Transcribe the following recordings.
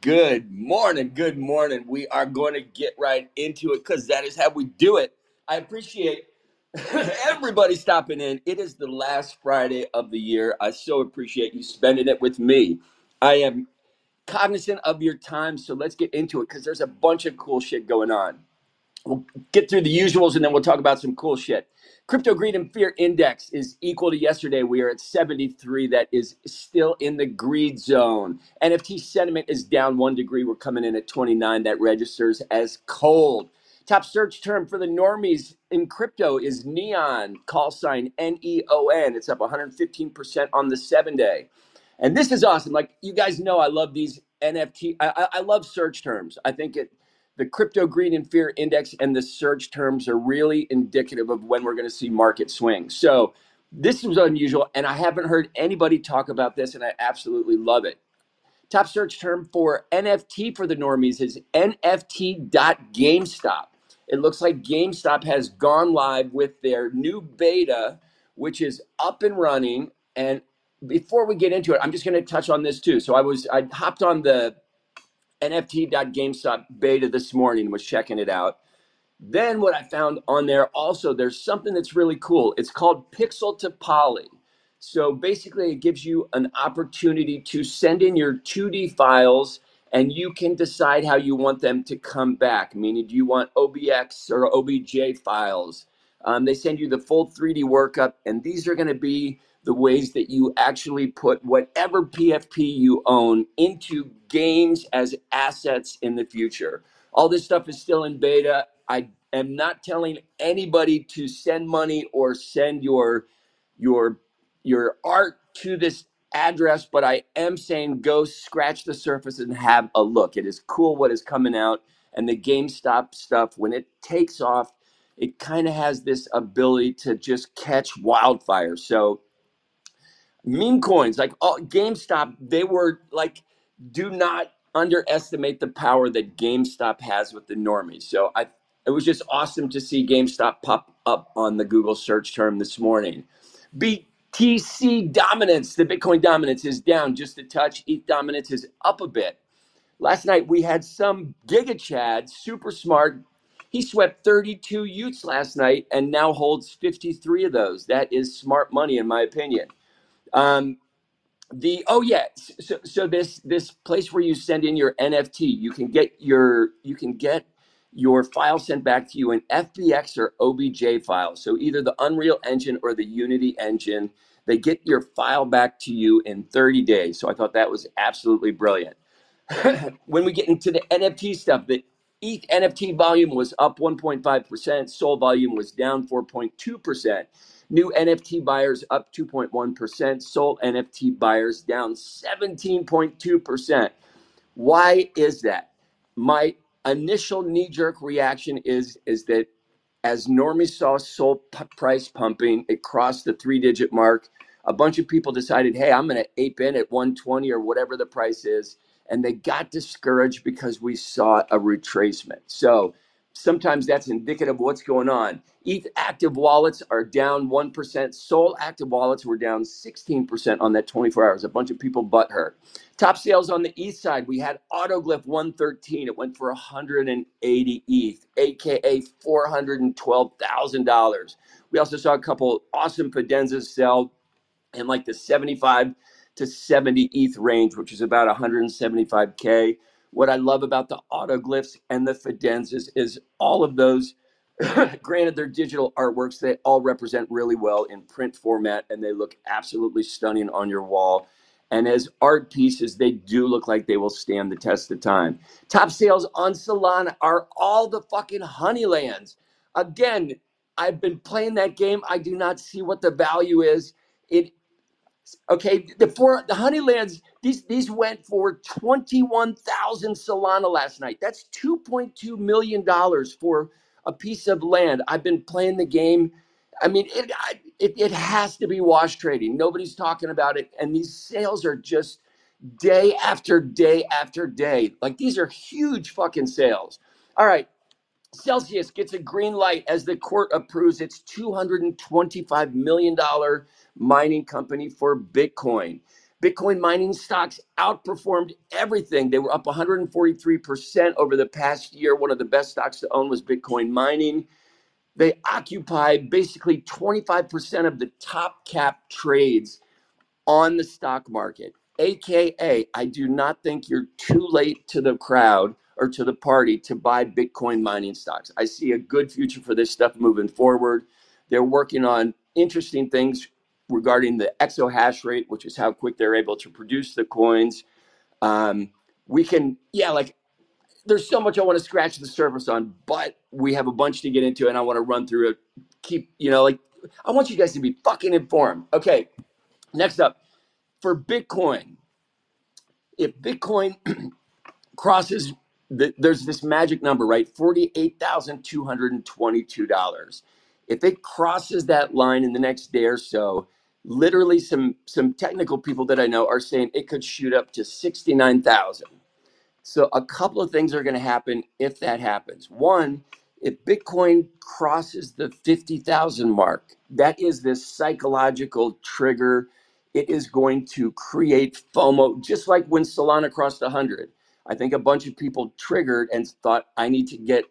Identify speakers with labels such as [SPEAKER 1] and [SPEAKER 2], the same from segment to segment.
[SPEAKER 1] Good morning. Good morning. We are going to get right into it because that is how we do it. I appreciate everybody stopping in. It is the last Friday of the year. I so appreciate you spending it with me. I am cognizant of your time, so let's get into it because there's a bunch of cool shit going on. We'll get through the usuals and then we'll talk about some cool shit. Crypto greed and fear index is equal to yesterday. We are at 73. That is still in the greed zone. NFT sentiment is down one degree. We're coming in at 29. That registers as cold. Top search term for the normies in crypto is neon, call sign N E O N. It's up 115% on the seven day. And this is awesome. Like you guys know, I love these NFT. I, I, I love search terms. I think it the crypto greed and fear index and the search terms are really indicative of when we're going to see market swings. So this was unusual, and I haven't heard anybody talk about this, and I absolutely love it. Top search term for NFT for the normies is NFT.GameStop. It looks like GameStop has gone live with their new beta, which is up and running. And before we get into it, I'm just going to touch on this too. So I was I hopped on the NFT.GameStop beta this morning, was checking it out. Then what I found on there also, there's something that's really cool. It's called Pixel to Poly. So basically, it gives you an opportunity to send in your 2D files and you can decide how you want them to come back. Meaning, do you want FBX or OBJ files? Um, they send you the full 3D workup, and these are going to be the ways that you actually put whatever PFP you own into games as assets in the future. All this stuff is still in beta. I am not telling anybody to send money or send your your your art to this address, but I am saying go scratch the surface and have a look. It is cool what is coming out, and the GameStop stuff when it takes off, it kind of has this ability to just catch wildfire. So meme coins like all GameStop, they were like, do not underestimate the power that GameStop has with the normies. So I, it was just awesome to see GameStop pop up on the Google search term this morning. BTC dominance, the Bitcoin dominance is down just a touch. ETH dominance is up a bit. Last night we had some Giga Chad, super smart. He swept 32 y00ts last night and now holds 53 of those. That is smart money, in my opinion. Um, the oh yeah so so this this place where you send in your nft you can get your you can get your file sent back to you in fbx or obj files so either the unreal engine or the unity engine they get your file back to you in 30 days. So i thought that was absolutely brilliant. When we get into the NFT stuff, the ETH NFT volume was up 1.5%, Sol volume was down 4.2%. New NFT buyers up 2.1%, sold NFT buyers down 17.2%. Why is that? My initial knee-jerk reaction is is that as normies saw Sol p- price pumping, it crossed the three-digit mark. A bunch of people decided, hey, I'm going to ape in at 120 or whatever the price is and they got discouraged because we saw a retracement. So sometimes that's indicative of what's going on. ETH active wallets are down 1%. Sol active wallets were down 16% on that 24 hours. A bunch of people butt hurt. Top sales on the ETH side, we had Autoglyph 113. It went for 180 ETH, aka $412,000. We also saw a couple awesome Fidenzas sell in like the 75 to 70 ETH range, which is about 175K. What I love about the autoglyphs and the fidenzas is all of those, granted, they're digital artworks, they all represent really well in print format and they look absolutely stunning on your wall. And as art pieces, they do look like they will stand the test of time. Top sales on Solana are all the fucking Honeylands. Again, I've been playing that game. I do not see what the value is. It Okay, the four the Honeylands these these went for twenty one thousand Solana last night. That's two point two million dollars for a piece of land. I've been playing the game. I mean, it, I, it it has to be wash trading. Nobody's talking about it, and these sales are just day after day after day. Like these are huge fucking sales. All right, Celsius gets a green light as the court approves its $225 million mining company for Bitcoin. Bitcoin mining stocks outperformed everything. They were up 143% over the past year. One of the best stocks to own was Bitcoin mining. They occupy basically 25% of the top cap trades on the stock market. AKA, I do not think you're too late to the crowd or to the party to buy Bitcoin mining stocks. I see a good future for this stuff moving forward. They're working on interesting things regarding the exahash rate, which is how quick they're able to produce the coins. Um, we can, yeah, like there's so much I want to scratch the surface on, but we have a bunch to get into, and I want to run through it. Keep, you know, like I want you guys to be fucking informed. Okay, next up for Bitcoin. If Bitcoin crosses, the, there's this magic number, right? Forty-eight thousand two hundred and twenty-two dollars. If it crosses that line in the next day or so, literally some some technical people that I know are saying it could shoot up to sixty-nine thousand. So a couple of things are going to happen if that happens. One, if Bitcoin crosses the 50,000 mark, that is this psychological trigger. It is going to create FOMO, just like when Solana crossed 100. I think a bunch of people triggered and thought, I need to get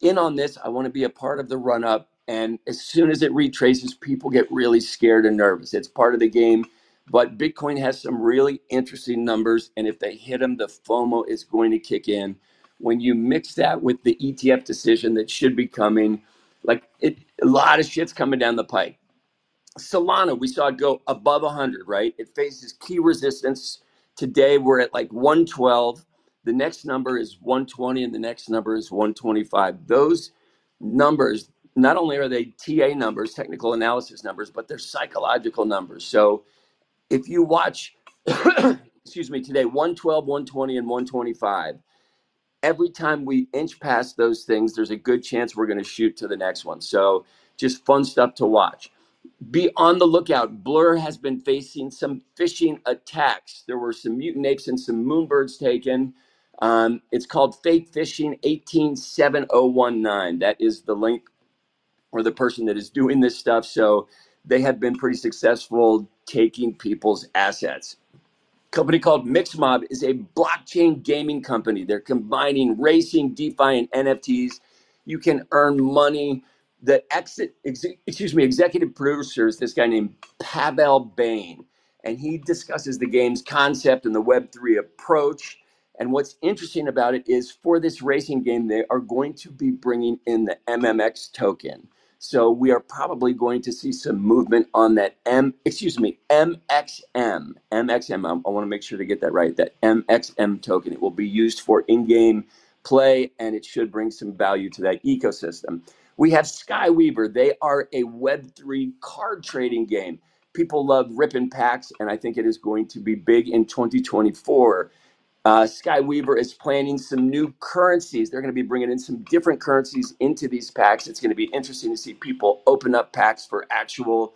[SPEAKER 1] in on this. I want to be a part of the run up. And as soon as it retraces, people get really scared and nervous. It's part of the game. But Bitcoin has some really interesting numbers. And if they hit them, the FOMO is going to kick in. When you mix that with the ETF decision that should be coming, like it, a lot of shit's coming down the pike. Solana, we saw it go above 100, right? It faces key resistance. Today, we're at like 112. The next number is 120, and the next number is 125. Those numbers, not only are they TA numbers, technical analysis numbers, but they're psychological numbers. So if you watch, excuse me, today, 112, 120, and 125, every time we inch past those things, there's a good chance we're going to shoot to the next one. So just fun stuff to watch be on the lookout. Blur has been facing some phishing attacks. There were some mutant apes and some moonbirds taken. Um, it's called Fake Phishing 187019. That is the link or the person that is doing this stuff. So they have been pretty successful taking people's assets company called Mixmob is a blockchain gaming company. They're combining racing, DeFi, and NFTs. You can earn money. The exit, ex- excuse me, executive producer is this guy named Pavel Bain, and he discusses the game's concept and the Web3 approach. And what's interesting about it is for this racing game, they are going to be bringing in the MMX token. So we are probably going to see some movement on that M, excuse me, MXM, MXM. I, I want to make sure to get that right. That MXM token. It will be used for in-game play, and it should bring some value to that ecosystem. We have Skyweaver. They are a Web3 card trading game. People love ripping packs, and I think it is going to be big in 2024. Uh, Skyweaver is planning some new currencies. They're going to be bringing in some different currencies into these packs. It's going to be interesting to see people open up packs for actual,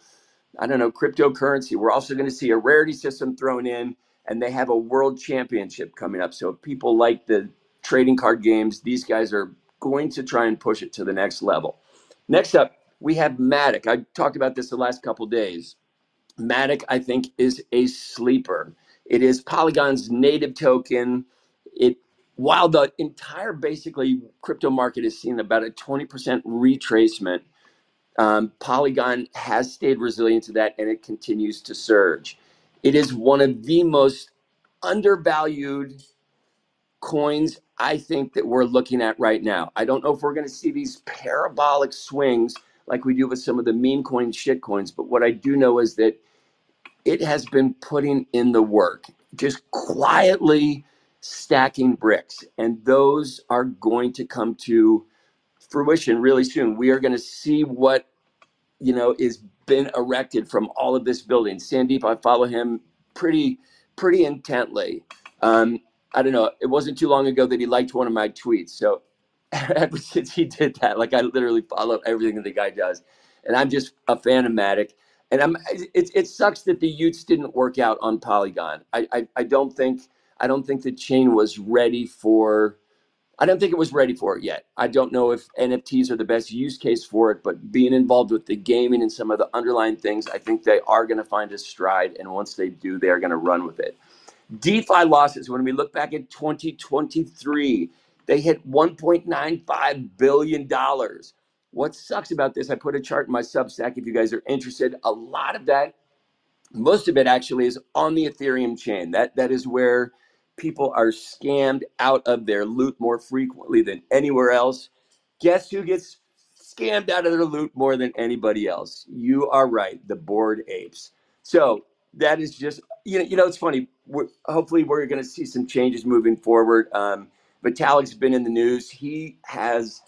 [SPEAKER 1] I don't know, cryptocurrency. We're also going to see a rarity system thrown in, and they have a world championship coming up. So if people like the trading card games, these guys are going to try and push it to the next level. Next up, we have Matic. I talked about this the last couple days. Matic, I think, is a sleeper. It is Polygon's native token. It while the entire basically crypto market is seeing about a 20% retracement, um, Polygon has stayed resilient to that and it continues to surge. It is one of the most undervalued coins I think that we're looking at right now. I don't know if we're going to see these parabolic swings like we do with some of the meme coins, shit coins, but what I do know is that it has been putting in the work, just quietly stacking bricks. And those are going to come to fruition really soon. We are going to see what, you know, is been erected from all of this building. Sandeep, I follow him pretty, pretty intently. Um, I don't know. It wasn't too long ago that he liked one of my tweets. So ever since he did that, like I literally follow everything that the guy does. And I'm just a fan of Matic and I'm it, it sucks that the y00ts didn't work out on Polygon. I, I I don't think I don't think the chain was ready for I don't think it was ready for it yet. I don't know if NFTs are the best use case for it, but being involved with the gaming and some of the underlying things, I think they are going to find a stride. And once they do, they are going to run with it. DeFi losses, when we look back at 2023, they hit $1.95 billion. What sucks about this, I put a chart in my Substack if you guys are interested. A lot of that most of it actually is on the ethereum chain. That that is where people are scammed out of their loot more frequently than anywhere else. Guess who gets scammed out of their loot more than anybody else? You are right the bored apes. So that is just you know you know it's funny. We're, hopefully we're going to see some changes moving forward. Um, vitalik's been in the news. He has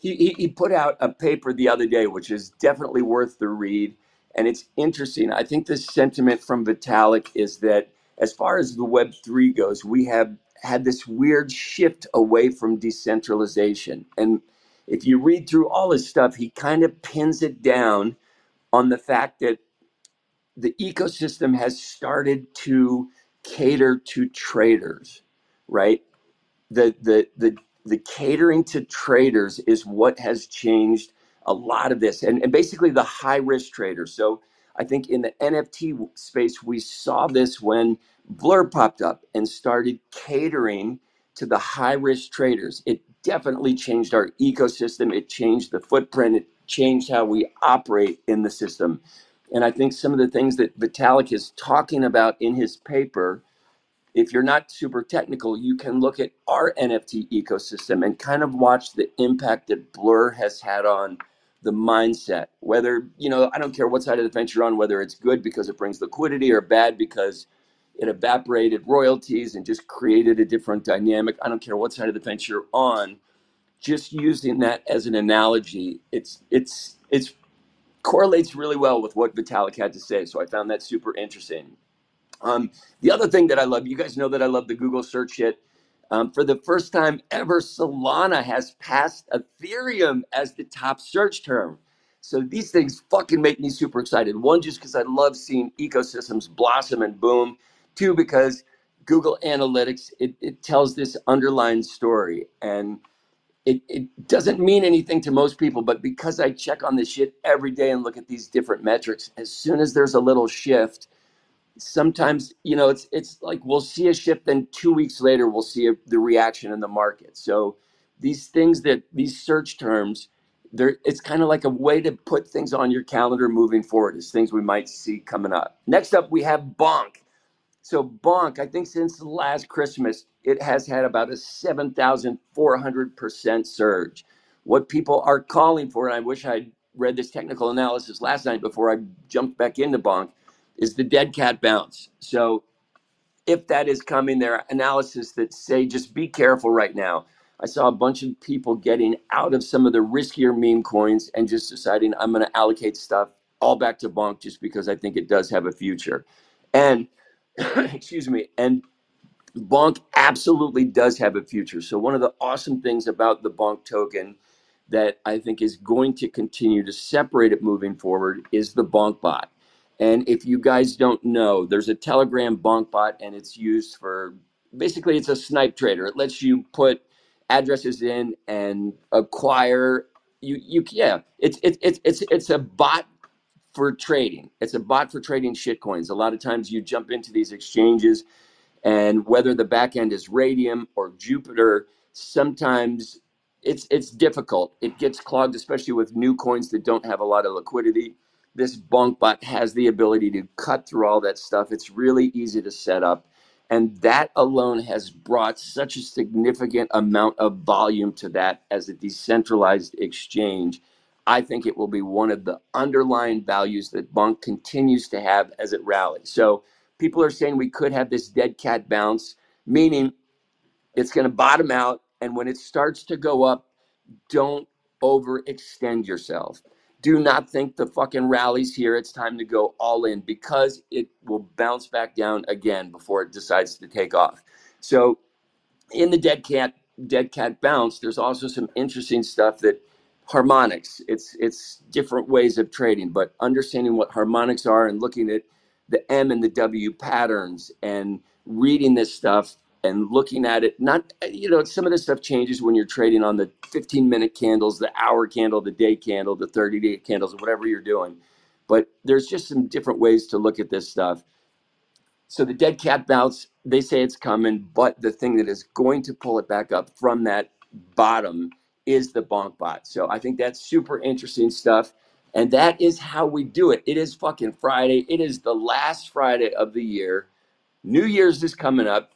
[SPEAKER 1] he, he, he put out a paper the other day, which is definitely worth the read. And it's interesting. I think the sentiment from Vitalik is that as far as the Web3 goes, we have had this weird shift away from decentralization. And if you read through all his stuff, he kind of pins it down on the fact that the ecosystem has started to cater to traders, right? the the the the catering to traders is what has changed a lot of this and, and basically the high risk traders. So i think in the nft space we saw this when blur popped up and started catering to the high risk traders. It definitely changed our ecosystem. It changed the footprint. It changed how we operate in the system. And i think some of the things that vitalik is talking about in his paper if you're not super technical, you can look at our NFT ecosystem and kind of watch the impact that Blur has had on the mindset. Whether, you know, I don't care what side of the fence you're on, whether it's good because it brings liquidity or bad because it evaporated royalties and just created a different dynamic. I don't care what side of the fence you're on. Just using that as an analogy, it's it's it's correlates really well with what Vitalik had to say. So I found that super interesting. Um, the other thing that I love, you guys know that I love the Google search hit. Um, for the first time ever, Solana has passed Ethereum as the top search term. So these things fucking make me super excited. One, just because I love seeing ecosystems blossom and boom. Two, because Google Analytics, it, it tells this underlying story. And it, it doesn't mean anything to most people, but because I check on this shit every day and look at these different metrics, as soon as there's a little shift, sometimes you know it's it's like we'll see a shift then two weeks later we'll see a, the reaction in the market. So these things that these search terms there it's kind of like a way to put things on your calendar moving forward as things we might see coming up. Next up we have bonk. So bonk i think since last christmas it has had about a 7400% surge. What people are calling for and i wish i'd read this technical analysis last night before i jumped back into bonk is the dead cat bounce. So if that is coming, there are analysis that say just be careful right now. I saw a bunch of people getting out of some of the riskier meme coins and just deciding I'm going to allocate stuff all back to Bonk just because I think it does have a future. And excuse me, and Bonk absolutely does have a future. So one of the awesome things about the Bonk token that I think is going to continue to separate it moving forward is the Bonk bot. And if you guys don't know, there's a Telegram bonk bot and it's used for basically it's a snipe trader. It lets you put addresses in and acquire you you yeah, it's it's it's it's it's a bot for trading. It's a bot for trading shitcoins. A lot of times you jump into these exchanges and whether the back end is Raydium or Jupiter, sometimes it's it's difficult. It gets clogged, especially with new coins that don't have a lot of liquidity this Bonk bot has the ability to cut through all that stuff. It's really easy to set up. And that alone has brought such a significant amount of volume to that as a decentralized exchange. I think it will be one of the underlying values that Bonk continues to have as it rallies. So people are saying we could have this dead cat bounce, meaning it's going to bottom out. And when it starts to go up, don't overextend yourself do not think the fucking rallies here. It's time to go all in because it will bounce back down again before it decides to take off. So, in the dead cat dead cat bounce, there's also some interesting stuff that harmonics. It's it's different ways of trading, but understanding what harmonics are and looking at the M and the W patterns and reading this stuff and looking at it. Not you know some of this stuff changes when you're trading on the 15 minute candles, the hour candle, the day candle, the 30 day candles, whatever you're doing. But there's just some different ways to look at this stuff. So the dead cat bounce, they say it's coming, but the thing that is going to pull it back up from that bottom is the bonk bot. So I think that's super interesting stuff. And that is how we do it. It is fucking Friday. It is the last Friday of the year. New Year's is coming up.